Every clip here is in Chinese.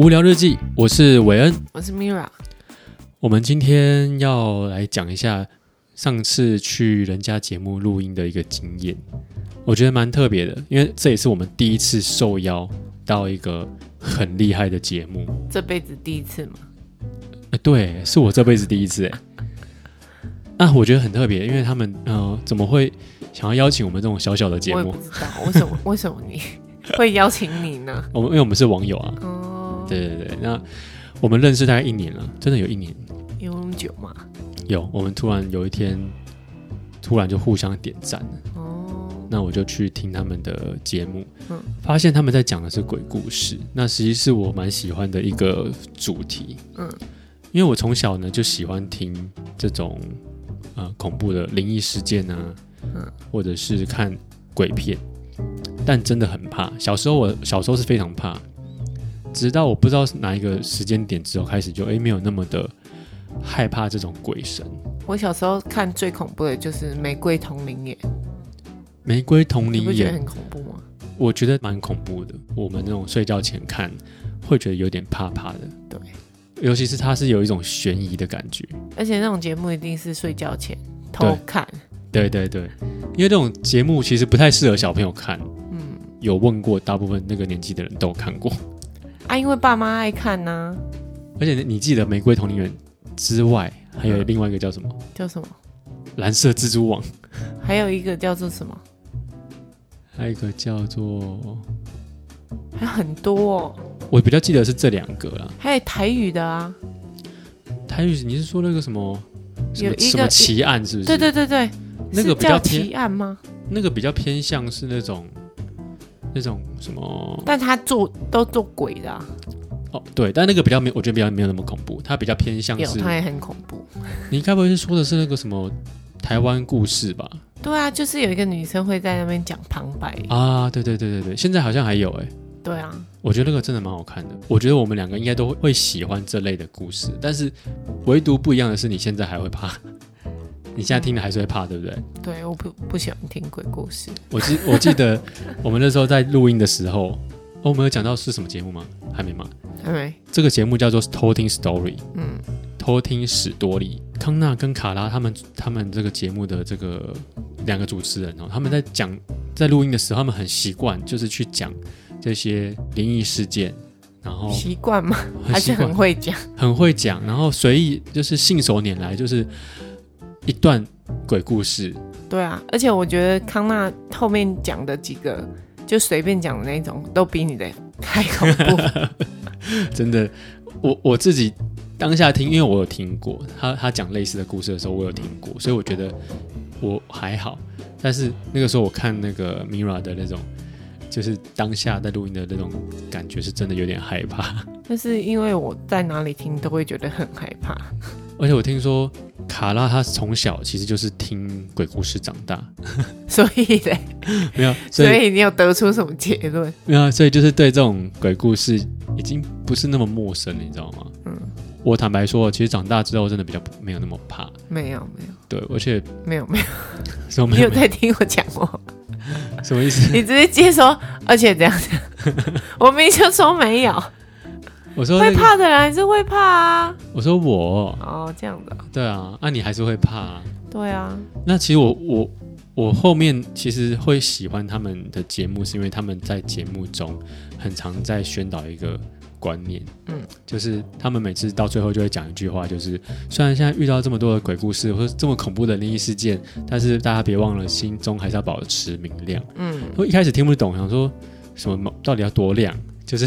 无聊日记，我是韦恩。我是 Mira，我们今天要来讲一下上次去人家节目录音的一个经验，我觉得蛮特别的，因为这也是我们第一次受邀到一个很厉害的节目。这辈子第一次吗，哎，对，是我这辈子第一次哎。啊，我觉得很特别，因为他们呃，怎么会想要邀请我们这种小小的节目我不？知道为什么为什么你会邀请你呢？我们因为我们是网友啊，哦，对对对。那我们认识大概一年了，真的有一年。有那么久吗？有，我们突然有一天，突然就互相点赞了。哦，那我就去听他们的节目，嗯发现他们在讲的是鬼故事，那实际是我蛮喜欢的一个主题。嗯，因为我从小呢就喜欢听这种呃恐怖的灵异事件啊，嗯或者是看鬼片，但真的很怕。小时候我小时候是非常怕，直到我不知道是哪一个时间点之后开始就哎没有那么的害怕这种鬼神。我小时候看最恐怖的就是《玫瑰同林眼》，玫瑰同林眼，你觉得很恐怖吗？我觉得蛮恐怖的。我们那种睡觉前看，会觉得有点怕怕的。对，尤其是它是有一种悬疑的感觉。而且那种节目一定是睡觉前偷看，对对对，因为这种节目其实不太适合小朋友看。嗯，有问过，大部分那个年纪的人都有看过。啊，因为爸妈爱看呐、而且你记得《玫瑰同龄人》之外，还有另外一个叫什么叫什么？《蓝色蜘蛛网》，还有一个叫做什么？还有一个叫做……还有很多、哦，我比较记得是这两个啦。还有台语的啊，台语，你是说那个什么什有一个么什么奇案是不是？对对对对，那个比较偏奇案吗？那个比较偏向是那种那种什么但他做都做鬼的、啊，哦，对，但那个比较没，我觉得比较没有那么恐怖，它比较偏向有是，他也很恐怖。你该不会是说的是那个什么台湾故事吧？对啊，就是有一个女生会在那边讲旁白。啊，对对对对对，现在好像还有哎、对啊，我觉得那个真的蛮好看的。我觉得我们两个应该都会会喜欢这类的故事，但是唯独不一样的是，你现在还会怕，你现在听了还是会怕，对不对？对，我不不喜欢听鬼故事。我记我记得 我们那时候在录音的时候，哦，我们有讲到是什么节目吗？还没吗？还没，这个节目叫做《偷听 Story》。嗯，偷听史多利，康纳跟卡拉他们他们这个节目的这个两个主持人哦，他们在讲在录音的时候，他们很习惯就是去讲这些灵异事件，然后习惯吗？还是很会讲？很会讲，然后随意就是信手拈来，就是一段鬼故事，对啊，而且我觉得康纳后面讲的几个，就随便讲的那种，都比你的还恐怖。真的，我我自己当下听，因为我有听过他他讲类似的故事的时候，我有听过，所以我觉得我还好。但是那个时候我看那个 Mira 的那种，就是当下在录音的那种感觉，是真的有点害怕。但是因为我在哪里听都会觉得很害怕。而且我听说卡拉他从小其实就是听鬼故事长大，所以嘞，没有，所以所以你有得出什么结论？没有，所以就是对这种鬼故事已经不是那么陌生了，你知道吗？嗯，我坦白说，其实长大之后真的比较不没有那么怕。没有没有对，而且没有没有，什么没有你有在听我讲过？什么意思？你直接接说，而且这样子，我明明就说没有，我说、那个、会怕的人还是会怕啊。我说我，哦，这样的，对啊，那、你还是会怕、啊。对啊，那其实我我我后面其实会喜欢他们的节目，是因为他们在节目中很常在宣导一个观念，嗯，就是他们每次到最后就会讲一句话，就是虽然现在遇到这么多的鬼故事或者这么恐怖的灵异事件，但是大家别忘了心中还是要保持明亮。嗯，我一开始听不懂，想说什么到底要多亮，就是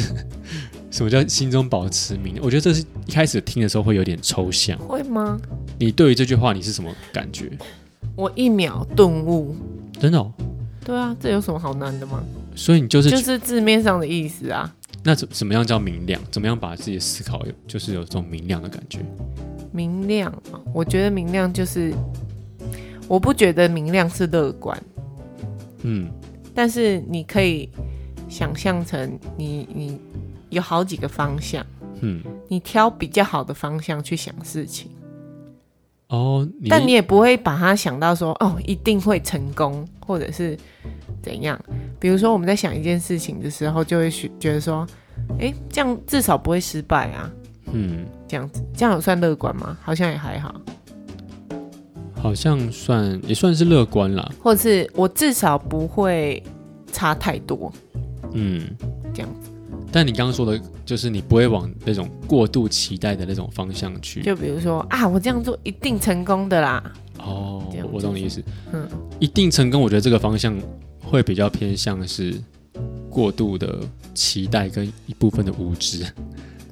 什么叫心中保持明？我觉得这是一开始听的时候会有点抽象。会吗？你对于这句话你是什么感觉？我一秒顿悟。真的、哦？对啊，这有什么好难的吗？所以你就是就是字面上的意思啊。那怎怎么样叫明亮？怎么样把自己的思考有就是有这种明亮的感觉？明亮啊，我觉得明亮就是，我不觉得明亮是乐观，嗯，但是你可以想象成你你有好几个方向，嗯，你挑比较好的方向去想事情，哦，你但你也不会把它想到说哦一定会成功，或者是怎样。比如说我们在想一件事情的时候，就会觉觉得说哎，这样至少不会失败啊。嗯，这样子，这样有算乐观吗？好像也还好，好像算也算是乐观啦。或者是我至少不会差太多，嗯。但你刚刚说的，就是你不会往那种过度期待的那种方向去。就比如说啊，我这样做一定成功的啦。哦，我懂你意思。嗯，一定成功，我觉得这个方向会比较偏向是过度的期待跟一部分的无知。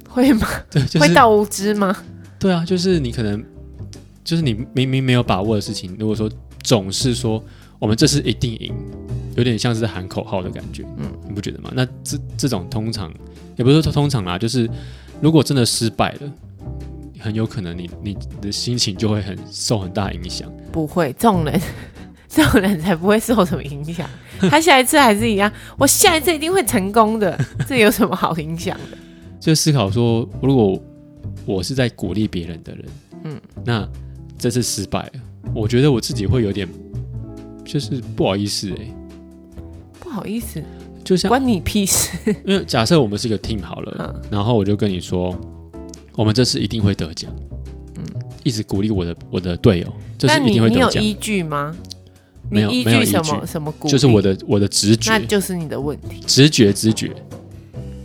会吗？对，就是会到无知吗？对啊，就是你可能就是你明明没有把握的事情，如果说总是说我们这次一定赢，有点像是在喊口号的感觉，嗯，你不觉得吗？那这这种通常也不是说通常啦，就是如果真的失败了，很有可能你你的心情就会很受很大影响。不会，这种人，这种人才不会受什么影响。他下一次还是一样，我下一次一定会成功的，这有什么好影响的？就思考说，如果我是在鼓励别人的人，嗯嗯，那这次失败了，我觉得我自己会有点就是不好意思哎、不好意思，就像关你屁事。因为假设我们是一个 team 好了，嗯。然后我就跟你说，我们这次一定会得奖，嗯，一直鼓励我的我的队友，这次一定会得奖，你有依据吗？没有你依没有依据。据什么什么鼓励？就是我的我的直觉。那，就是你的问题。直觉直觉，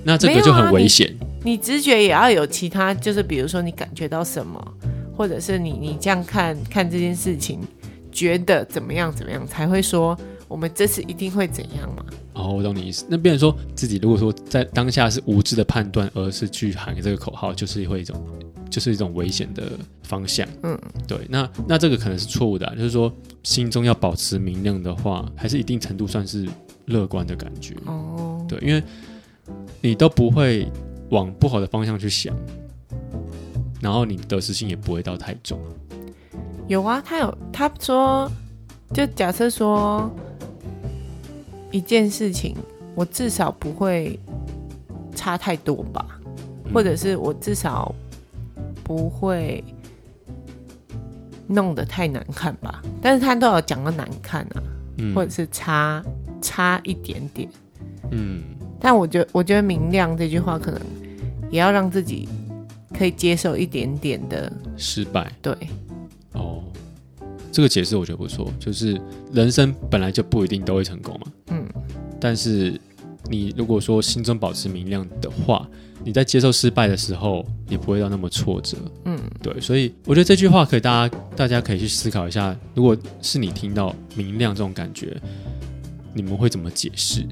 那这个就很危险，你直觉也要有其他，就是比如说你感觉到什么，或者是你你这样看看这件事情，觉得怎么样怎么样，才会说我们这次一定会怎样嘛？哦，我懂你意思。那变成说自己如果说在当下是无知的判断，而是去喊这个口号，就是会一种，就是一种危险的方向。嗯，对。那那这个可能是错误的、啊，就是说心中要保持明亮的话，还是一定程度算是乐观的感觉。哦，对，因为你都不会往不好的方向去想，然后你得失心也不会到太重。有啊，他有他说，就假设说一件事情，我至少不会差太多吧，嗯或者是我至少不会弄得太难看吧。但是他都有讲到难看啊，嗯或者是差差一点点。嗯，但我觉得，我觉得明亮这句话可能也要让自己可以接受一点点的，失败对，哦，这个解释我觉得不错，就是人生本来就不一定都会成功嘛。嗯，但是你如果说心中保持明亮的话，你在接受失败的时候，也不会到那么挫折。嗯，对，所以我觉得这句话可以大家大家可以去思考一下，如果是你听到明亮这种感觉，你们会怎么解释？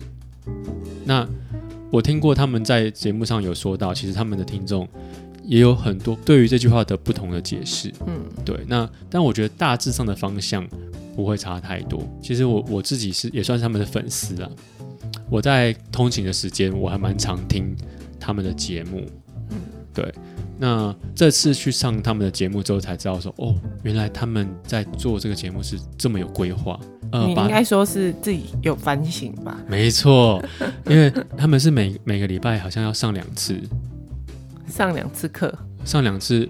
那我听过他们在节目上有说到，其实他们的听众也有很多对于这句话的不同的解释。嗯，对，那但我觉得大致上的方向不会差太多。其实我我自己是也算是他们的粉丝啊。我在通勤的时间，我还蛮常听他们的节目。嗯，对。那这次去上他们的节目之后，才知道说，哦，原来他们在做这个节目是这么有规划。呃，你应该说是自己有反省吧？没错，因为他们是每每个礼拜好像要上两次，上两次课，上两次，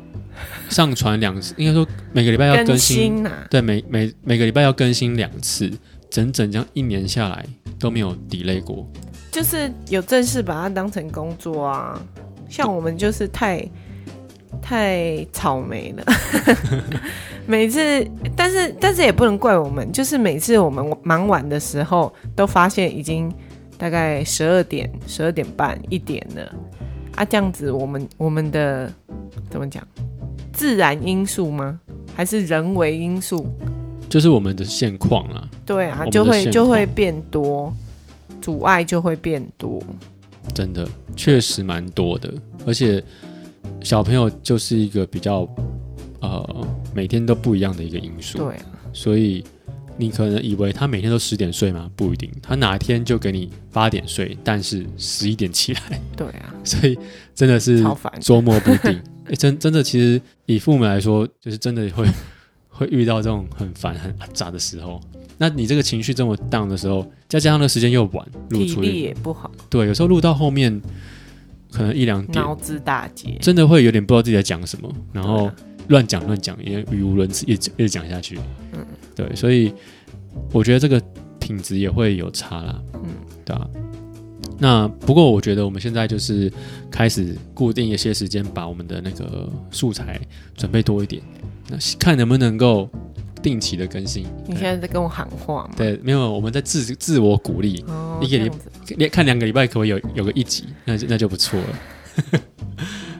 上传两次，应该说每个礼拜要更新对，每每每个礼拜要更新两次，整整这样一年下来都没有 delay 过。就是有正式把它当成工作啊。像我们就是太太草莓了，每次，但是但是也不能怪我们，就是每次我们忙完的时候，都发现已经大概十二点、十二点半、一点了啊，这样子我们我们的怎么讲？自然因素吗？还是人为因素？就是我们的现况啊，对啊就会就会况变多，阻碍就会变多。真的确实蛮多的，而且小朋友就是一个比较呃每天都不一样的一个因素，对啊，所以你可能以为他每天都十点睡吗？不一定，他哪天就给你八点睡，但是十一点起来，对啊，所以真的是。捉摸不定。哎、真真的，其实以父母来说，就是真的会 会遇到这种很烦、很杂的时候。那你这个情绪这么 down 的时候，再加上那个时间又晚，录出体力也不好，对，有时候录到后面可能一两点，脑子打结。真的会有点不知道自己在讲什么，然后乱讲乱讲，也语无伦次，一直一直讲下去。嗯，对，所以我觉得这个品质也会有差啦。嗯，对啊。那不过我觉得我们现在就是开始固定一些时间，把我们的那个素材准备多一点，那看能不能够定期的更新。你现在在跟我喊话吗？对，没有，我们在自自我鼓励，哦，一个礼看两个礼拜可不可以有有个一集，那就那就不错了。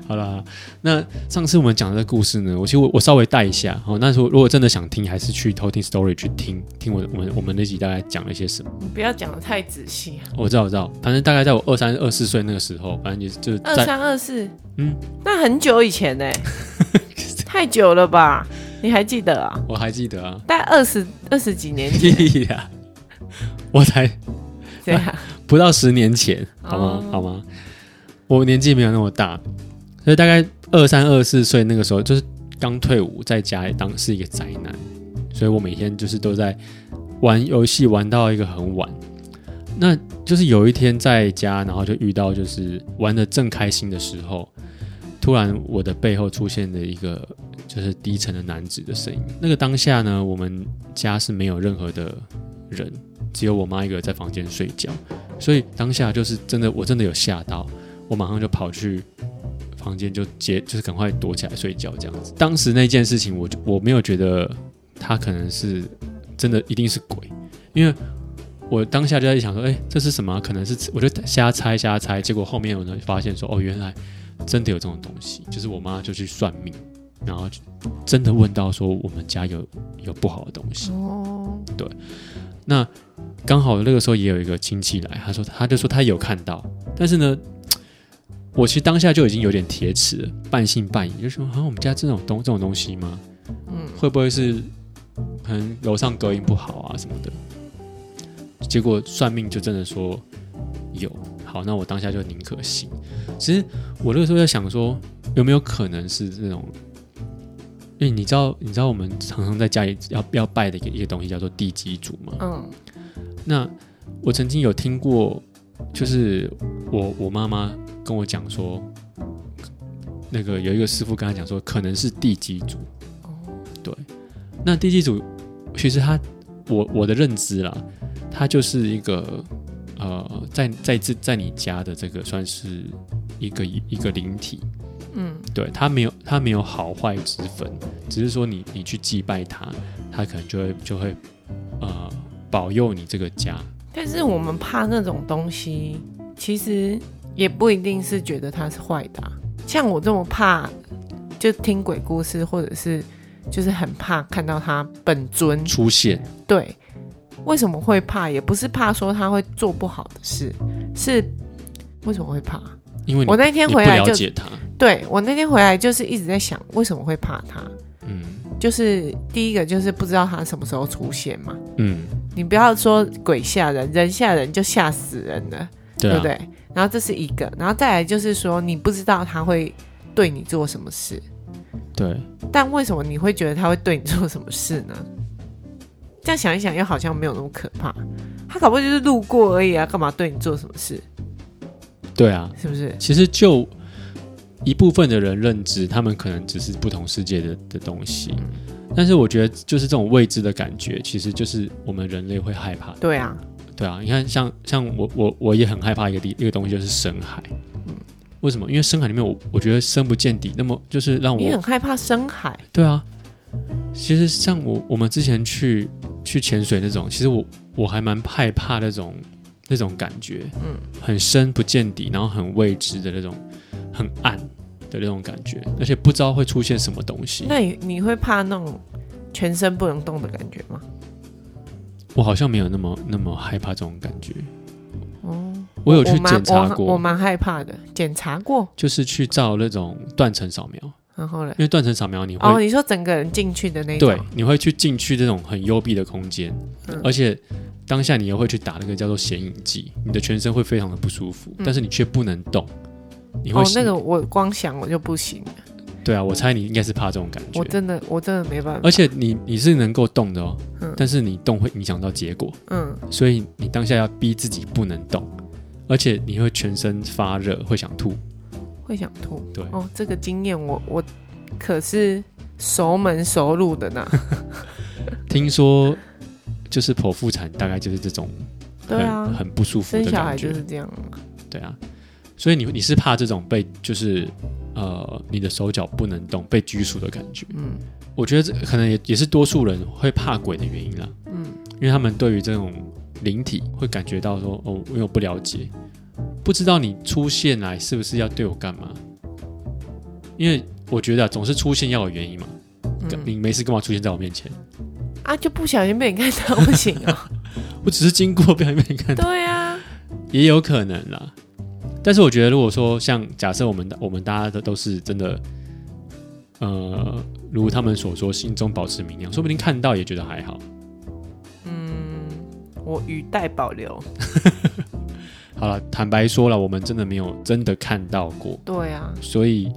好啦，那上次我们讲的这个故事呢，我其实我我稍微带一下。好，那时候如果真的想听，还是去偷听 story 去听听我我们我们那集大概讲了一些什么。你不要讲的太仔细啊。我知道我知道，反正大概在我二三二四岁那个时候，反正就是就二三二四，嗯，那很久以前呢、太久了吧？你还记得啊？我还记得啊，大概二十二十几年前，我才对啊不到十年前，好吗？哦好吗？我年纪没有那么大，所以大概二三二四岁那个时候，就是刚退伍，在家里当是一个宅男，所以我每天就是都在玩游戏，玩到一个很晚。那就是有一天在家，然后就遇到就是玩的正开心的时候，突然我的背后出现了一个就是低沉的男子的声音。那个当下呢，我们家是没有任何的人，只有我妈一个人在房间睡觉，所以当下就是真的，我真的有吓到，我马上就跑去房间就接，就是赶快躲起来睡觉这样子。当时那件事情我，就我没有觉得他可能是真的一定是鬼，因为我当下就在想说，哎、这是什么啊？可能是我就瞎猜瞎猜，结果后面我呢发现说，哦，原来真的有这种东西，就是我妈就去算命，然后真的问到说我们家有有不好的东西。哦，对那刚好那个时候也有一个亲戚来，他说他就说他有看到，但是呢，我其实当下就已经有点铁齿了，半信半疑，就说啊，我们家这种东这种东西吗？嗯，会不会是可能楼上隔音不好啊什么的？结果算命就真的说有，好，那我当下就宁可信。其实我那个时候在想说，有没有可能是这种？因为你知道，你知道我们常常在家里要要拜的一个一个东西叫做地基主吗？嗯，那我曾经有听过，就是我我妈妈跟我讲说，那个有一个师傅跟他讲说，可能是地基主。哦，对，那地基主其实他我我的认知啦，他就是一个呃，在在这在你家的这个算是一个一个灵体，嗯，对他没有他没有好坏之分，只是说你你去祭拜他，他可能就会就会呃保佑你这个家。但是我们怕那种东西，其实也不一定是觉得它是坏的啊、像我这么怕，就听鬼故事，或者是就是很怕看到他本尊，出现，对，为什么会怕？也不是怕说他会做不好的事，是为什么会怕？因为我那天回来就了解他，对我那天回来就是一直在想，为什么会怕他？嗯就是第一个就是不知道他什么时候出现嘛。嗯，你不要说鬼吓人，人吓人就吓死人了，对啊，不对？然后这是一个，然后再来就是说你不知道他会对你做什么事，对但为什么你会觉得他会对你做什么事呢？这样想一想，又好像没有那么可怕。他搞不好就是路过而已啊，干嘛对你做什么事？对啊，是不是？其实就一部分的人认知，他们可能只是不同世界的的东西，但是我觉得就是这种未知的感觉，其实就是我们人类会害怕的。对啊，对啊，你看像像我我我也很害怕一个地一个东西，就是深海。嗯为什么？因为深海里面我我觉得深不见底，那么就是让我你很害怕深海，对啊。其实像我我们之前去去潜水那种，其实我我还蛮害怕那种那种感觉，嗯，很深不见底，然后很未知的那种，很暗的那种感觉，而且不知道会出现什么东西。那你你会怕那种全身不能动的感觉吗？我好像没有那么那么害怕这种感觉。哦，我有去蛮检查过。我过，蛮害怕的，检查过，就是去照那种断层扫描，然后呢，因为断层扫描你会、哦，你说整个人进去的那种，对，你会去进去这种很幽闭的空间，嗯。而且当下你又会去打那个叫做显影剂，你的全身会非常的不舒服，嗯但是你却不能动。你会哦，那个我光想我就不行了，对啊，我猜你应该是怕这种感觉我，真的我真的没办法，而且你你是能够动的哦，嗯但是你动会影响到结果，嗯，所以你当下要逼自己不能动，而且你会全身发热，会想吐。会想吐。对哦，这个经验我我可是熟门熟路的呢。听说就是剖腹产大概就是这种对啊很很不舒服的生小孩。就是这样。对啊，所以你你是怕这种被就是呃你的手脚不能动被拘束的感觉。嗯我觉得这可能也也是多数人会怕鬼的原因啦，嗯，因为他们对于这种灵体会感觉到说哦，因为我不了解，不知道你出现来是不是要对我干嘛？因为我觉得、啊、总是出现要有原因嘛，嗯你没事干嘛出现在我面前？啊，就不小心被你看到不行哦。我只是经过，不小心被你看到，对啊，也有可能啦。但是我觉得，如果说像假设我们我们大家的都是真的，呃，如他们所说，心中保持明亮，说不定看到也觉得还好。嗯，我语带保留。好了，坦白说了，我们真的没有真的看到过，对啊，所以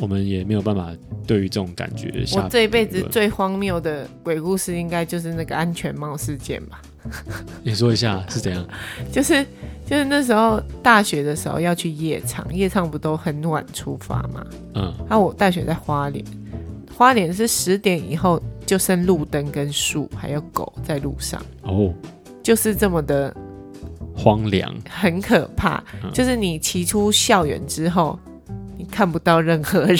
我们也没有办法对于这种感觉下我这一辈子最荒谬的鬼故事，应该就是那个安全帽事件吧。你说一下是怎样？就是就是那时候大学的时候要去夜场，夜场不都很晚出发嘛？嗯，啊，我大学在花莲，花莲是十点以后就剩路灯跟树，还有狗在路上，哦，就是这么的荒凉，很可怕。嗯就是你骑出校园之后，你看不到任何人。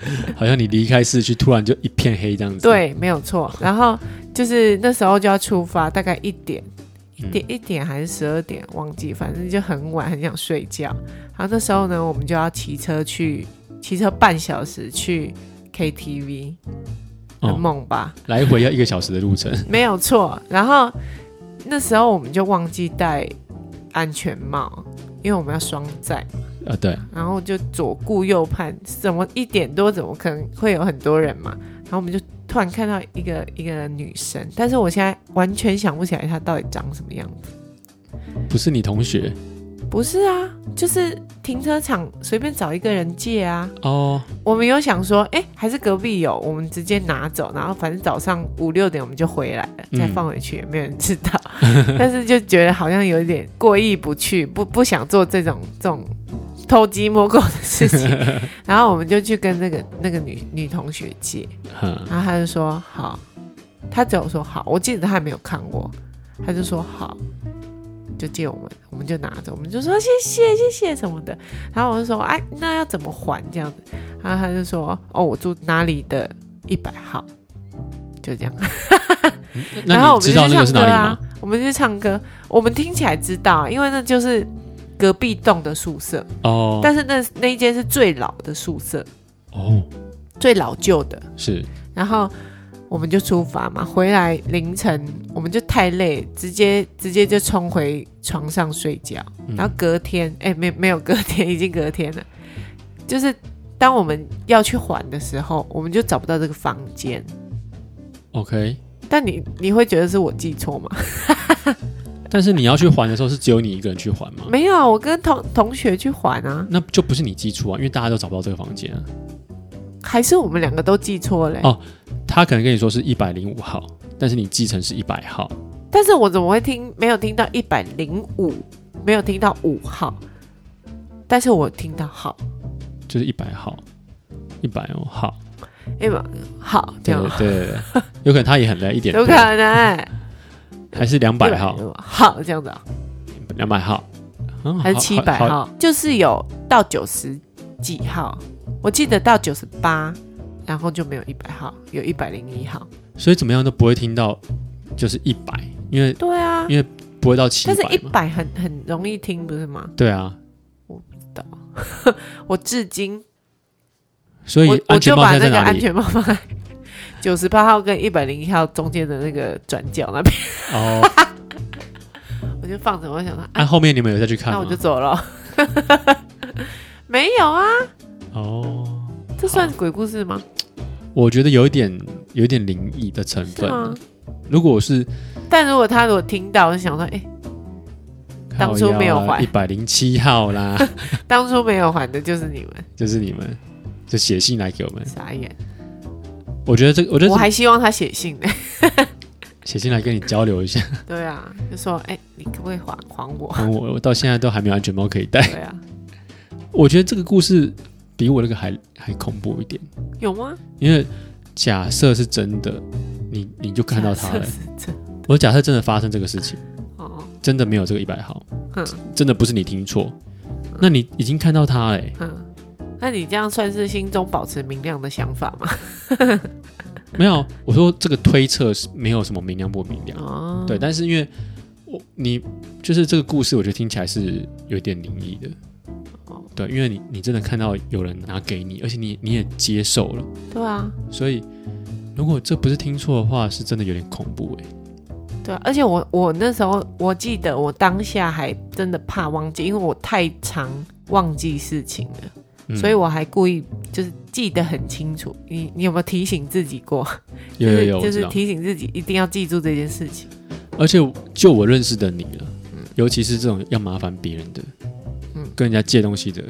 好像你离开市区，突然就一片黑这样子。，对，没有错。然后就是那时候就要出发，大概一点。一嗯点一点还是十二点，忘记，反正就很晚，很想睡觉。然后那时候呢，我们就要骑车去，骑车半小时去 KTV，很哦，猛吧？来回要一个小时的路程。没有错。然后那时候我们就忘记戴安全帽，因为我们要双载，呃，对，然后就左顾右盼，怎么一点多怎么可能会有很多人嘛？然后我们就突然看到一个一个女生，但是我现在完全想不起来她到底长什么样子。不是你同学不是啊，就是停车场随便找一个人借啊。哦，我们有想说，哎、还是隔壁有，我们直接拿走，然后反正早上五六点我们就回来了，嗯再放回去，也没有人知道。但是就觉得好像有一点过意不去，不不想做这种这种偷鸡摸狗的事情。然后我们就去跟那个那个女女同学借，然后她就说好，她只有说好，我记得她还没有看过，她就说好。就借我们，我们就拿着，我们就说谢谢谢谢什么的，然后我就说哎，那要怎么还这样子？然后他就说哦，我住哪里的一百号，就这样。然后我们就去唱歌啊？，我们去唱歌，我们听起来知道，因为那就是隔壁栋的宿舍，哦，但是那那一间是最老的宿舍，哦，最老旧的。是然后我们就出发嘛，回来凌晨我们就太累，直接直接就冲回床上睡觉。嗯然后隔天，哎，没没有隔天，已经隔天了。就是当我们要去还的时候，我们就找不到这个房间。OK，但你你会觉得是我记错吗？但是你要去还的时候是只有你一个人去还吗？没有啊，我跟同同学去还啊，那就不是你记错啊，因为大家都找不到这个房间啊。还是我们两个都记错嘞、哦他可能跟你说是一百零五号，但是你记成是一百号。但是我怎么会听没有听到一百零五，没有听到五号，但是我听到号，就是一百号，一百哦号，哎嘛，好这对样。对对对，有可能他也很累一点，有可能还是两百号，160好这样子啊，两百号，嗯还是七百，号，就是有到九十几号，我记得到九十八，然后就没有一百号，有一百零一号。所以怎么样都不会听到，就是一百，因为对啊，因为不会到七但是一百很很容易听，不是吗？对啊，我不知道，我至今所以我我就把那个安？全帽放在九十八号跟一百零一号中间的那个转角那边，哦，我就放着。我想说，那、啊，后面你们有再去看吗？那我就走了。没有啊，哦，这算鬼故事吗？我觉得有一点有一点灵异的成分吗。？如果我是但如果他如果听到，我就想说，哎、当初没有还一百零七号啦，当初没有还的就是你们，就是你们就写信来给我们。傻眼。我觉得这个，我觉得我这还希望他写信呢。写信来跟你交流一下。对啊，就说，哎、你可不可以还还我？我我到现在都还没有安全帽可以戴。对啊，我觉得这个故事比我那个还还恐怖一点，有吗？因为假设是真的，你你就看到他了我假设真的发生这个事情，哦，真的没有这个一百号，哼真的不是你听错，那你已经看到他嘞、哼，那你这样算是心中保持明亮的想法吗？没有，我说这个推测是没有什么明亮不明亮，哦，对，但是因为我你就是这个故事，我觉得听起来是有点灵异的。哦。对，因为你你真的看到有人拿给你，而且你你也接受了，对啊，所以如果这不是听错的话，是真的有点恐怖哎、对啊，而且我我那时候我记得我当下还真的怕忘记，因为我太常忘记事情了，嗯所以我还故意就是记得很清楚。你你有没有提醒自己过？有有有。就是提醒自己一定要记住这件事情。而且就我认识的你了，尤其是这种要麻烦别人的，嗯跟人家借东西的，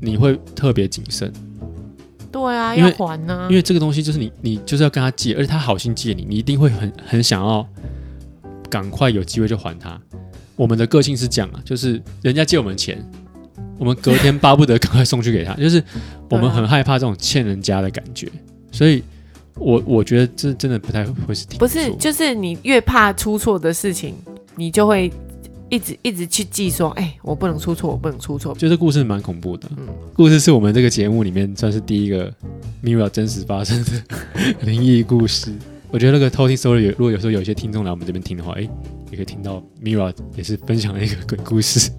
你会特别谨慎，对啊，要还呢、因为这个东西就是你你就是要跟他借，而且他好心借你，你一定会很很想要赶快有机会就还他。我们的个性是这样啊，就是人家借我们钱，我们隔天巴不得赶快送去给他，就是我们很害怕这种欠人家的感觉，所以我我觉得这真的不太会是听不是，就是你越怕出错的事情，你就会一直一直去记说，哎、我不能出错，我不能出错。就这故事蛮恐怖的。嗯故事是我们这个节目里面算是第一个 Mira 真实发生的 灵异故事。我觉得那个偷听 story，有如果有时候有一些听众来我们这边听的话，哎、也可以听到 Mira 也是分享了一个鬼故事。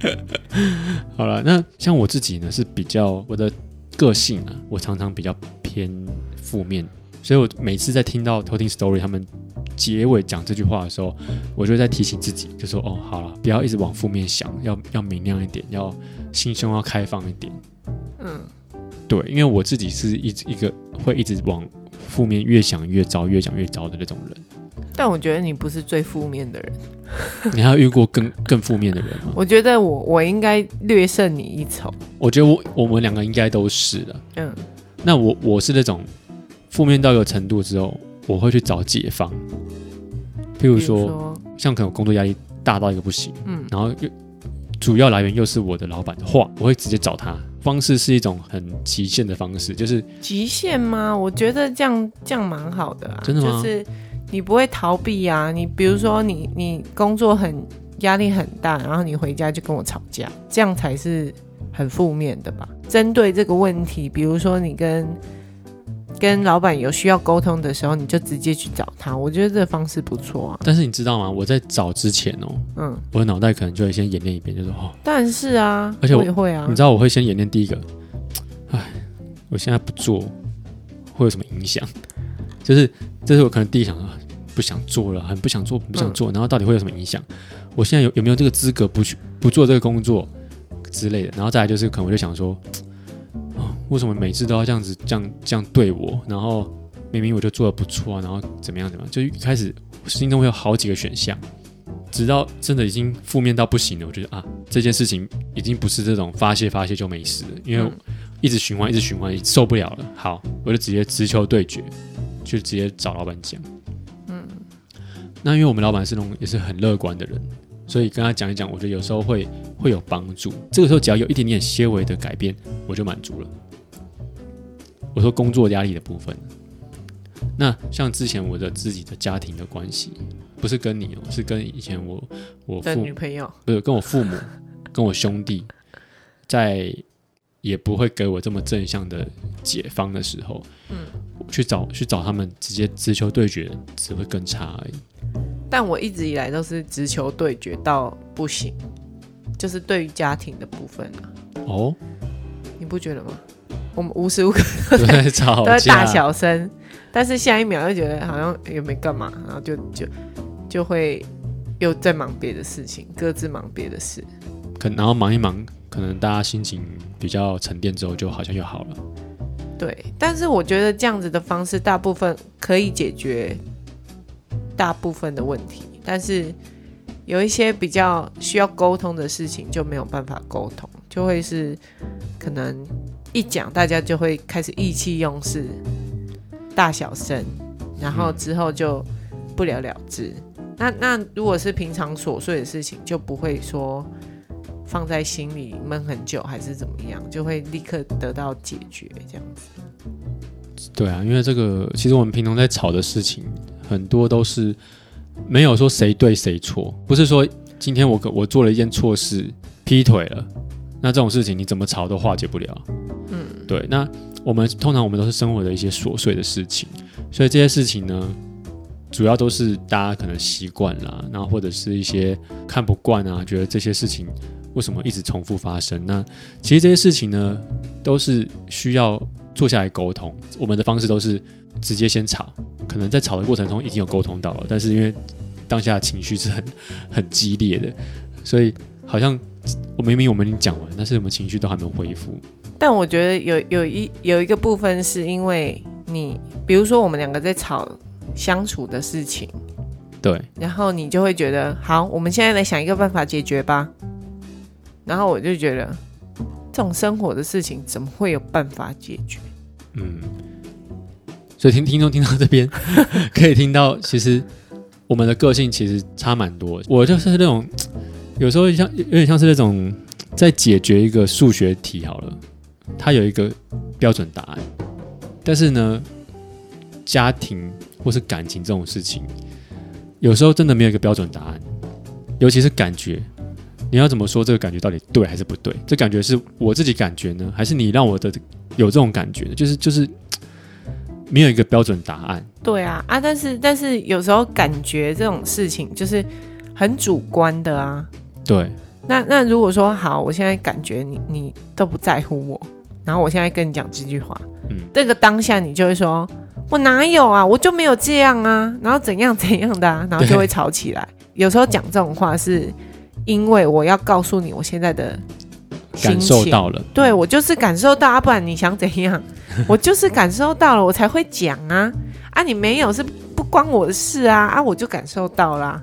好了，那像我自己呢是比较我的个性啊，我常常比较偏负面，所以我每次在听到偷听 story 他们结尾讲这句话的时候，我就在提醒自己，就说哦，好了，不要一直往负面想，要要明亮一点，要心胸要开放一点。嗯，对，因为我自己是一直一个会一直往负面越想越糟、越想越糟的那种人。但我觉得你不是最负面的人，你还有遇过更更负面的人吗？我觉得我我应该略胜你一筹。我觉得我我们两个应该都是的。嗯，那我我是那种负面到一个程度之后，我会去找解方。譬如说，说，像可能工作压力大到一个不行，嗯然后又主要来源又是我的老板的话，我会直接找他。方式是一种很极限的方式，就是极限吗？我觉得这样这样蛮好的啊，真的吗就是你不会逃避啊。你比如说你你工作很压力很大，然后你回家就跟我吵架，这样才是很负面的吧？针对这个问题，比如说你跟跟老板有需要沟通的时候，你就直接去找他。我觉得这个方式不错啊。但是你知道吗？我在找之前哦，嗯，我的脑袋可能就会先演练一遍，就是哦，当然是啊，而且我我也会啊你。知道我会先演练第一个，哎，我现在不做会有什么影响？就是这是我可能第一想啊，不想做了，很不想做，不想做，然后到底会有什么影响？我现在有有没有这个资格不去不做这个工作之类的？然后再来就是可能我就想说，哦，为什么每次都要这样子这样这样对我？然后明明我就做的不错啊，然后怎么样怎么样？就一开始心中会有好几个选项。直到真的已经负面到不行了，我觉得啊，这件事情已经不是这种发泄发泄就没事了，因为嗯一直循环，一直循环，受不了了。好，我就直接直球对决，就直接找老板讲。嗯，那因为我们老板是那种也是很乐观的人，所以跟他讲一讲，我觉得有时候会会有帮助。这个时候只要有一点点些微的改变，我就满足了。我说工作压力的部分，那像之前我的自己的家庭的关系，不是跟你哦，是跟以前我我父女朋友，不是跟我父母、跟我兄弟，在也不会给我这么正向的解放的时候，嗯，去找去找他们直接直球对决，只会更差而已。但我一直以来都是直球对决到不行，就是对于家庭的部分啊，哦，你不觉得吗？我们无时无刻都在吵都在，大小声，但是下一秒又觉得好像也没干嘛，然后就就就会又在忙别的事情，各自忙别的事。可然后忙一忙，可能大家心情比较沉淀之后，就好像又好了。对，但是我觉得这样子的方式，大部分可以解决大部分的问题，但是有一些比较需要沟通的事情就没有办法沟通，就会是可能一讲大家就会开始意气用事，大小声，然后之后就不了了之。那那如果是平常琐碎的事情，就不会说放在心里闷很久，还是怎么样，就会立刻得到解决这样子。对啊，因为这个其实我们平常在吵的事情，很多都是没有说谁对谁错，不是说今天我我做了一件错事，劈腿了，那这种事情你怎么吵都化解不了。嗯，对。那我们通常我们都是生活的一些琐碎的事情，所以这些事情呢，主要都是大家可能习惯了，然后或者是一些看不惯啊，觉得这些事情为什么一直重复发生？那其实这些事情呢，都是需要坐下来沟通。我们的方式都是直接先吵，可能在吵的过程中已经有沟通到了，但是因为当下情绪是很 很激烈的，所以好像我明明我们已经讲完，但是我们情绪都还没有恢复。但我觉得有有一有一个部分是因为你，比如说我们两个在吵相处的事情，对，然后你就会觉得好，我们现在来想一个办法解决吧。然后我就觉得这种生活的事情怎么会有办法解决？嗯，所以听听众听到这边，可以听到其实我们的个性其实差蛮多。我就是那种有时候像有点像是那种在解决一个数学题好了。它有一个标准答案，但是呢，家庭或是感情这种事情，有时候真的没有一个标准答案，尤其是感觉，你要怎么说这个感觉到底对还是不对？这感觉是我自己感觉呢，还是你让我的有这种感觉？就是就是没有一个标准答案。对啊啊！但是但是有时候感觉这种事情就是很主观的啊。对。那那如果说好，我现在感觉你你都不在乎我。然后我现在跟你讲这句话，嗯，这个当下你就会说，我哪有啊，我就没有这样啊，然后怎样 怎样的啊，然后就会吵起来。有时候讲这种话是因为我要告诉你我现在的感受到了，对我就是感受到啊，不然你想怎样？我就是感受到了，我才会讲啊啊，你没有是不关我的事啊啊，我就感受到啦。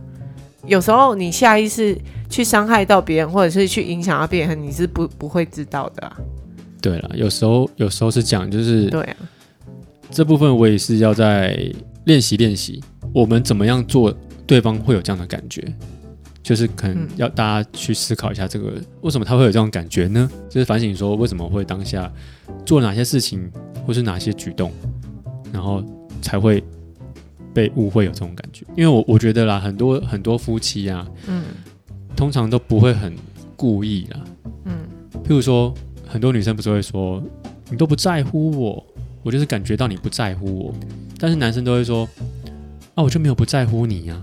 有时候你下意识去伤害到别人，或者是去影响到别人，你是不不会知道的。对了，有时候有时候是讲，就是对啊，这部分我也是要在练习练习。我们怎么样做，对方会有这样的感觉，就是可能要大家去思考一下，这个为什么他会有这种感觉呢？就是反省说，为什么会当下做哪些事情，或是哪些举动，然后才会被误会有这种感觉？因为我我觉得啦，很多很多夫妻啊，嗯，通常都不会很故意啦，嗯，譬如说。很多女生不是会说，你都不在乎我，我就是感觉到你不在乎我。但是男生都会说，啊，我就没有不在乎你呀。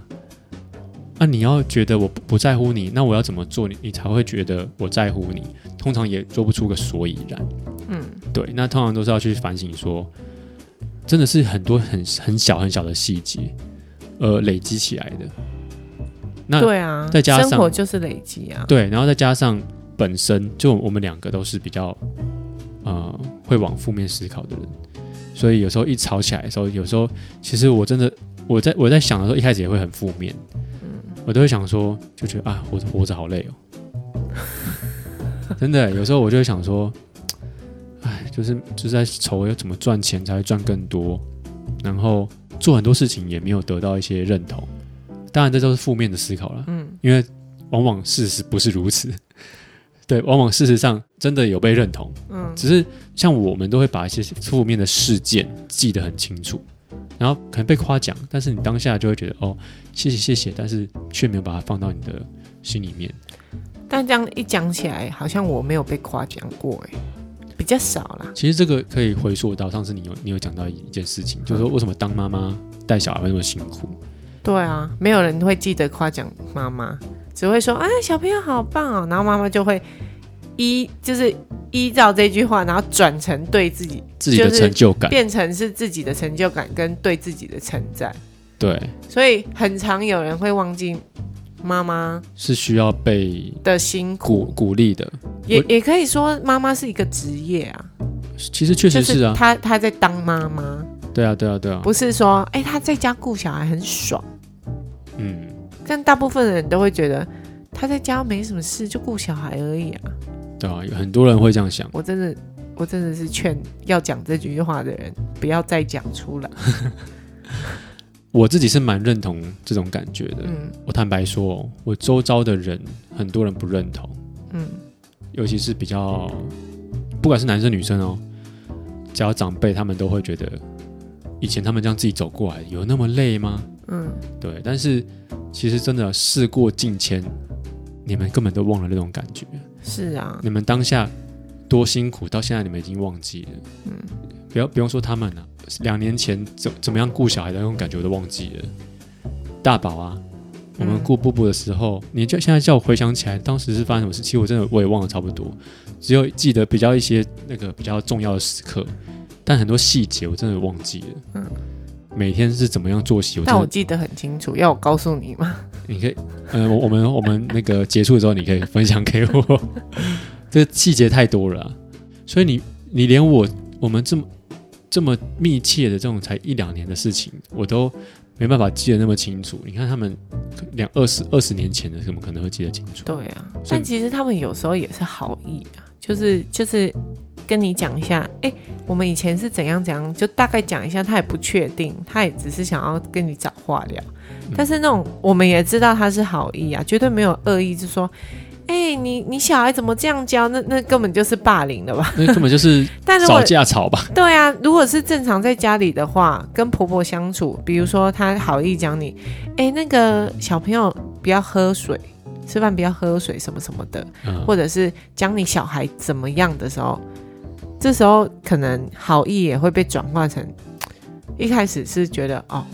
那你要觉得我不在乎你，那我要怎么做，你你才会觉得我在乎你？通常也做不出个所以然。嗯，对，那通常都是要去反省说，真的是很多很很小很小的细节，呃，累积起来的。那对啊，再加上生活就是累积啊。对，然后再加上。本身就我们两个都是比较，呃，会往负面思考的人，所以有时候一吵起来的时候，有时候其实我真的我在我在想的时候，一开始也会很负面，嗯，我都会想说，就觉得啊，活着活着好累哦，真的，有时候我就会想说，哎，就是就是在愁要怎么赚钱才会赚更多，然后做很多事情也没有得到一些认同，当然这都是负面的思考了，嗯，因为往往事实不是如此。对，往往事实上真的有被认同，嗯，只是像我们都会把一些负面的事件记得很清楚，然后可能被夸奖，但是你当下就会觉得哦，谢谢谢谢，但是却没有把它放到你的心里面。但这样一讲起来，好像我没有被夸奖过，哎，比较少啦。其实这个可以回溯到上次你有你有讲到一件事情，就是说为什么当妈妈带小孩会那么辛苦？对啊，没有人会记得夸奖妈妈。只会说啊，小朋友好棒哦，然后妈妈就会依就是依照这句话，然后转成对自己自己的成就感，变成是自己的成就感跟对自己的称赞。对，所以很常有人会忘记妈妈是需要被的辛苦鼓励的，也也可以说妈妈是一个职业啊。其实确实是啊，她她在当妈妈。对啊，对啊，对啊，不是说哎，她在家顾小孩很爽。嗯。但大部分人都会觉得她在家没什么事，就顾小孩而已啊。对啊，有很多人会这样想。我真的，我真的是劝要讲这句话的人不要再讲出来。我自己是蛮认同这种感觉的。嗯，我坦白说，我周遭的人很多人不认同。嗯，尤其是比较，不管是男生女生哦，只要长辈他们都会觉得，以前他们这样自己走过来，有那么累吗？嗯，对，但是其实真的事过境迁，你们根本都忘了那种感觉。是啊，你们当下多辛苦，到现在你们已经忘记了。嗯，不要不用说他们了、两年前怎怎么样顾小孩的那种感觉我都忘记了。大宝啊，我们嗯顾布布的时候，你就现在叫我回想起来，当时是发生什么事，其实我真的我也忘了差不多，只有记得比较一些那个比较重要的时刻，但很多细节我真的忘记了。嗯，每天是怎么样作息，我但我记得很清楚，要我告诉你吗？你可以，呃，我我们我们那个结束的时候，你可以分享给我。这个细节太多了啊、所以你你连我我们这么这么密切的这种才一两年的事情，我都没办法记得那么清楚。你看他们两二十二十年前的，怎么可能会记得清楚？对啊，但其实他们有时候也是好意啊，就是就是跟你讲一下，哎、我们以前是怎样怎样，就大概讲一下，他也不确定，他也只是想要跟你找话聊。但是那种我们也知道他是好意啊，绝对没有恶意，就说，哎、你你小孩怎么这样教？那那根本就是霸凌了吧？那根本就是吵 但如果架吵吧？对啊，如果是正常在家里的话，跟婆婆相处，比如说她好意讲你，哎，那个小朋友不要喝水，吃饭不要喝水什么什么的，嗯，或者是讲你小孩怎么样的时候，这时候可能好意也会被转化成，一开始是觉得哦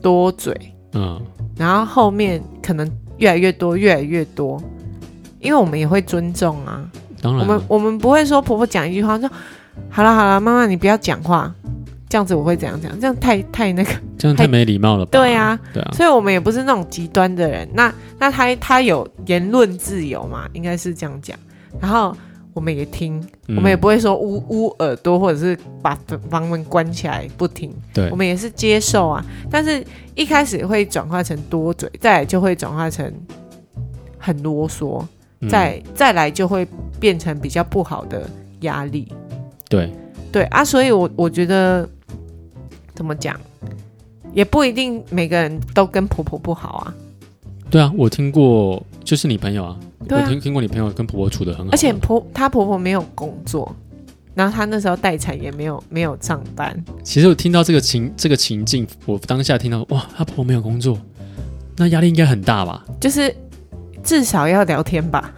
多嘴，嗯然后后面可能越来越多，越来越多，因为我们也会尊重啊，我当然。我，们我们不会说婆婆讲一句话说好了好了，妈妈你不要讲话，这样子我会怎样讲，这样太太那个，这样太没礼貌了吧？对啊，对啊，所以我们也不是那种极端的人。那那他他有言论自由嘛，应该是这样讲。然后我们也听，嗯。我们也不会说捂捂耳朵，或者是把房门关起来不听，对。我们也是接受啊。但是一开始会转化成多嘴，再来就会转化成很啰嗦，嗯再再来就会变成比较不好的压力。对，对啊，所以我我觉得怎么讲，也不一定每个人都跟婆婆不好啊。对啊，我听过，就是你朋友啊，对啊我听听过你朋友跟婆婆处的很好，而且婆她婆婆没有工作，然后她那时候待产也没有没有上班，其实我听到这个情这个情境，我当下听到哇，她婆婆没有工作，那压力应该很大吧？就是至少要聊天吧，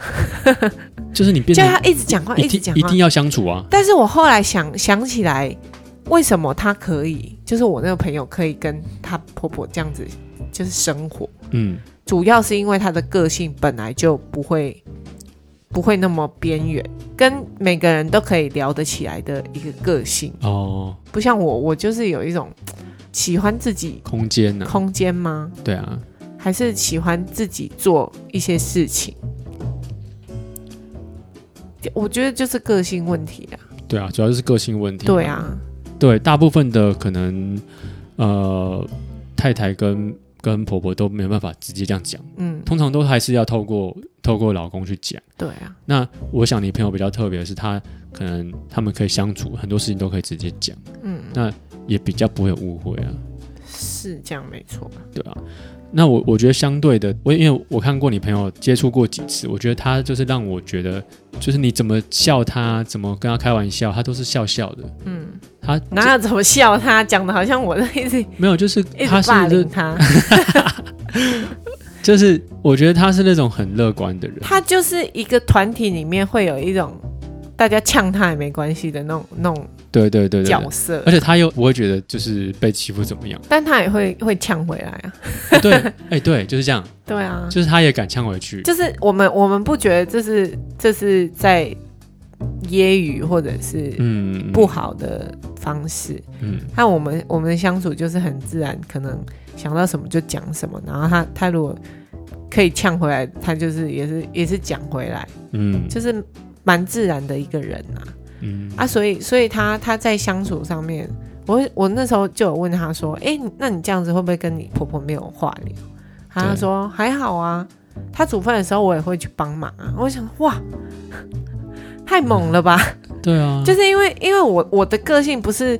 就是你变成就他一直讲话，一一直讲话。一定。要相处啊，但是我后来想想起来，为什么她可以，就是我那个朋友可以跟她婆婆这样子就是生活，嗯，主要是因为她的个性本来就不会不会那么边缘，跟每个人都可以聊得起来的一个个性，哦，不像我，我就是有一种喜欢自己空间呢、空间吗？对啊，还是喜欢自己做一些事情？我觉得就是个性问题啊。对啊，主要就是个性问题，对，啊，对，大部分的可能呃太太跟跟婆婆都没有办法直接这样讲，嗯，通常都还是要透过透过老公去讲。对啊，那我想你朋友比较特别的是，他可能他们可以相处，很多事情都可以直接讲，嗯，那也比较不会有误会啊。是这样没错。对啊，那我我觉得相对的，我因为我看过你朋友接触过几次，我觉得他就是让我觉得，就是你怎么笑他，怎么跟他开玩笑，他都是笑笑的。嗯，他哪有怎么笑他？讲的好像我在一直没有，就是他是他，就是我觉得他是那种很乐观的人。他 就是一个团体里面会有一种大家呛他也没关系的那种那种对对对对角色。而，且他又不会觉得就是被欺负怎么样。但他也会会呛回来啊。对，哎、对，就是这样，对啊，就是他也敢呛回去。就是我们我们不觉得这是这是在揶揄或者是嗯，不好的方式。嗯，那我们我们的相处就是很自然，可能想到什么就讲什么，然后他他如果可以呛回来，他就是也是也是讲回来，嗯。就是蛮自然的一个人啊嗯啊，所以所以他他在相处上面，我我那时候就有问他说，哎、那你这样子会不会跟你婆婆没有话聊？他说还好啊，他煮饭的时候我也会去帮忙啊。我想哇，太猛了吧！对啊，就是因为因为我我的个性不是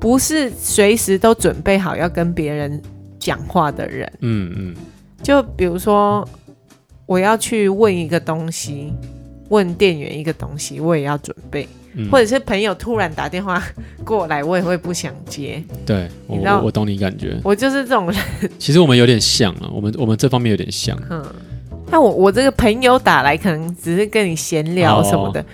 不是随时都准备好要跟别人讲话的人，嗯嗯就比如说我要去问一个东西，问店员一个东西，我也要准备。嗯或者是朋友突然打电话 过来，我也会不想接。对我我我懂你感觉。我就是这种人，其实我们有点像啊，我们我们这方面有点像。嗯。那我我这个朋友打来，可能只是跟你闲聊什么的，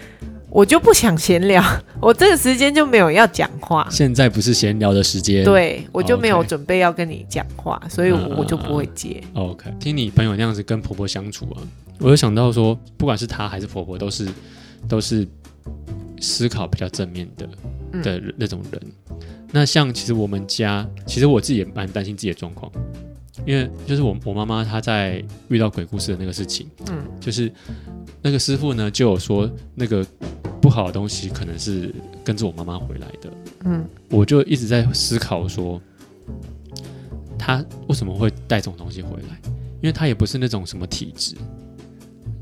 我就不想闲聊，我这个时间就没有要讲话。现在不是闲聊的时间。对，我就没有准备要跟你讲话，所以我就不会接。OK，听你朋友那样子跟婆婆相处啊，我就想到说，不管是她还是婆婆，都是都是思考比较正面的嗯。的那种人。那像其实我们家，其实我自己也蛮担心自己的状况，因为就是我我妈妈她在遇到鬼故事的那个事情，嗯。就是那个师傅呢就有说那个不好的东西可能是跟着我妈妈回来的，嗯。我就一直在思考说，他为什么会带这种东西回来？因为他也不是那种什么体质，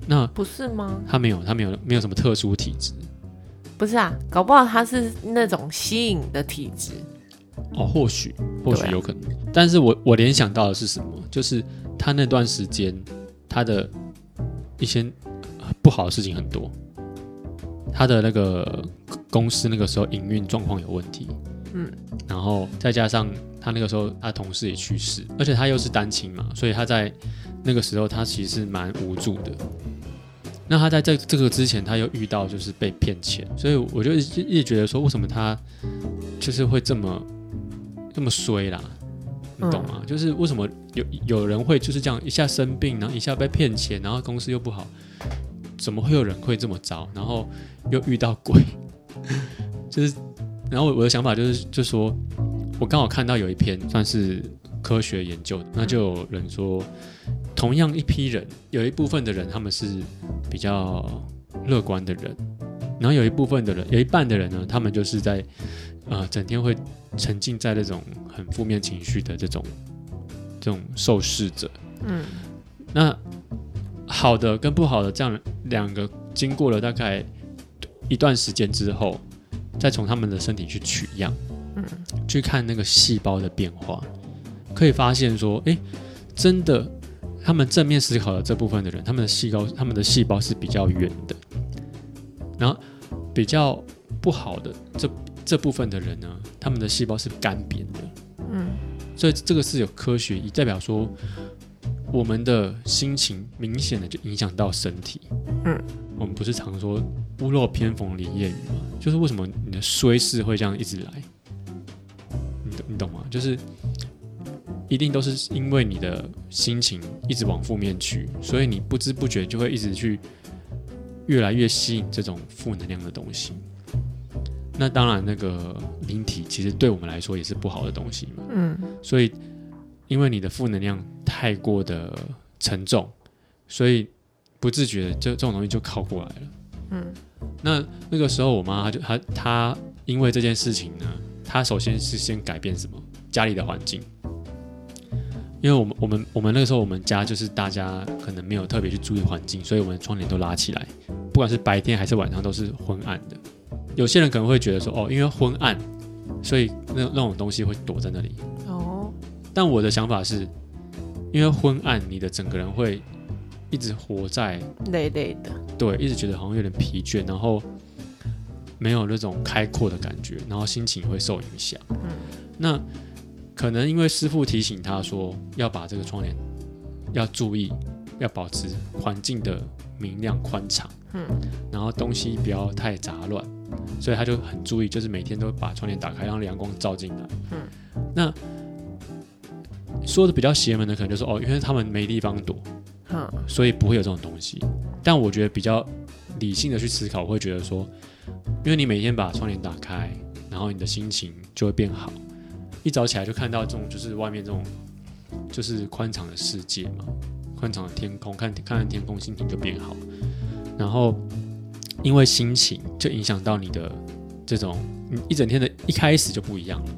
那不是吗？他没有，他没有没有什么特殊体质不是啊，搞不好他是那种吸引的体质。哦，或许或许有可能，但是我我联想到的是什么？就是他那段时间他的一些呃不好的事情很多，他的那个公司那个时候营运状况有问题，嗯，然后再加上他那个时候他同事也去世，而且他又是单亲嘛，所以他在那个时候他其实是蛮无助的。那他在这这个之前，他又遇到就是被骗钱，所以我就一直觉得说，为什么他就是会这么这么衰啦？你懂吗？就是为什么有有人会就是这样一下生病，然后一下被骗钱，然后公司又不好，怎么会有人会这么糟？然后又遇到鬼，就是，然后我我的想法就是，就说我刚好看到有一篇算是科学研究，那就有人说，同样一批人，有一部分的人他们是比较乐观的人，然后有一部分的人，有一半的人呢，他们就是在呃整天会沉浸在那种很负面情绪的这种这种受试者。嗯那好的跟不好的这样两个，经过了大概一段时间之后，再从他们的身体去取样，嗯，去看那个细胞的变化，可以发现说，哎，真的，他们正面思考的这部分的人，他们的细胞，他们的细胞是比较圆的，然后比较不好的这这部分的人呢，他们的细胞是干瘪的，嗯所以这个是有科学也，代表说我们的心情明显的就影响到身体。嗯，我们不是常说屋漏偏逢连夜雨吗？就是为什么你的衰势会这样一直来？你懂你懂吗？就是一定都是因为你的心情一直往负面去，所以你不知不觉就会一直去越来越吸引这种负能量的东西。那当然，那个灵体其实对我们来说也是不好的东西嘛。嗯所以因为你的负能量太过的沉重，所以不自觉的这这种东西就靠过来了。嗯那那个时候，我妈她就她她因为这件事情呢，她首先是先改变什么家里的环境，因为我们我们我们那个时候我们家就是大家可能没有特别去注意环境，所以我们窗帘都拉起来，不管是白天还是晚上都是昏暗的。有些人可能会觉得说，哦，因为昏暗，所以那那种东西会躲在那里。哦但我的想法是，因为昏暗，你的整个人会一直活在累累的，对，一直觉得好像有点疲倦，然后没有那种开阔的感觉，然后心情会受影响。嗯那可能因为师傅提醒他说要把这个窗帘要注意，要保持环境的明亮宽敞，嗯然后东西不要太杂乱，所以他就很注意，就是每天都把窗帘打开，让阳光照进来。嗯，那说的比较邪门的，可能就是哦，因为他们没地方躲，嗯所以不会有这种东西。但我觉得比较理性的去思考，我会觉得说，因为你每天把窗帘打开，然后你的心情就会变好。一早起来就看到这种，就是外面这种，就是宽敞的世界嘛，宽敞的天空，看看看天空，心情就变好。然后因为心情就影响到你的这种，你一整天的一开始就不一样了，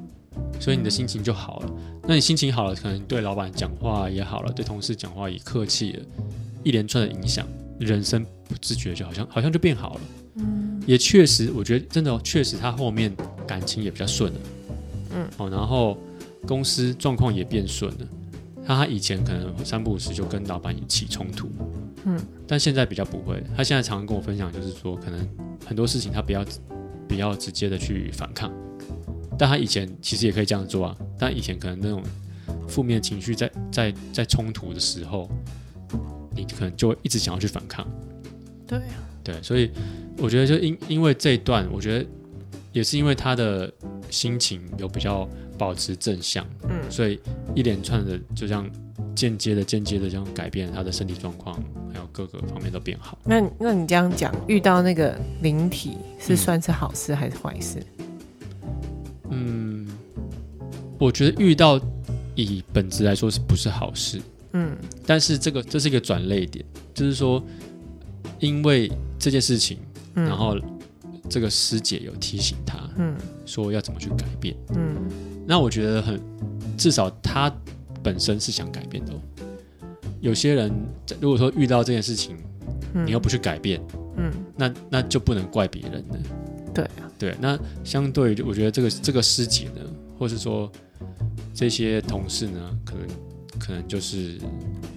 所以你的心情就好了。那你心情好了，可能对老板讲话也好了，对同事讲话也客气了，一连串的影响，人生不自觉就好像好像就变好了。嗯也确实，我觉得真的哦确实，他后面感情也比较顺了。嗯，哦，然后公司状况也变顺了。他他以前可能三不五时就跟老板起冲突，嗯，但现在比较不会。他现在常常跟我分享，就是说可能很多事情他不要比较直接的去反抗。但他以前其实也可以这样做啊，但以前可能那种负面情绪在在在冲突的时候，你可能就会一直想要去反抗。对啊，对，所以我觉得就因因为这一段，我觉得也是因为他的心情有比较保持正向，嗯所以一连串的就这样间接的、间接的这样改变他的身体状况，还有各个方面都变好。那那你这样讲，遇到那个灵体是嗯算是好事还是坏事？嗯，我觉得遇到以本质来说是不是好事？嗯但是这个这是一个转类点，就是说，因为这件事情，嗯，然后这个师姐有提醒他嗯说要怎么去改变。嗯那我觉得很，至少他本身是想改变的、哦。有些人如果说遇到这件事情，嗯，你又不去改变，嗯那那就不能怪别人了。对啊，对，那相对于我觉得这个这个师姐呢，或是说这些同事呢，可能可能就是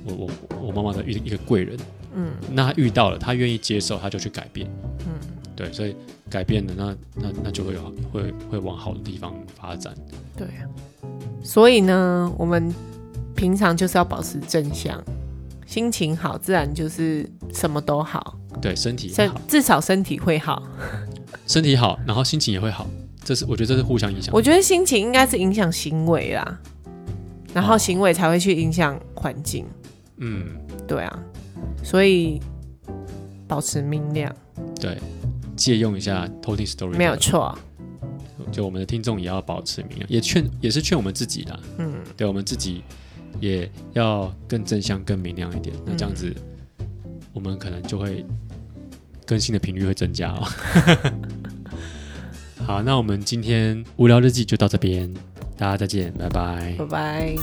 我我我妈妈的一一个贵人。嗯那他遇到了，他愿意接受，他就去改变。嗯对，所以改变了，那那那就会有会会往好的地方发展。对啊。所以呢，我们平常就是要保持正向，心情好，自然就是什么都好，对，身体身好，至少身体会好。身体好，然后心情也会好。这是我觉得这是互相影响。我觉得心情应该是影响行为啦，然后哦行为才会去影响环境。嗯，对啊，所以保持明亮对，借用一下偷听 story，没有错。就我们的听众也要保持明亮，也劝也是劝我们自己啦。嗯，对我们自己也要更正向、更明亮一点。那这样子，我们可能就会更新的频率会增加哦。好，那我们今天无聊日记就到这边，大家再见，拜拜拜拜。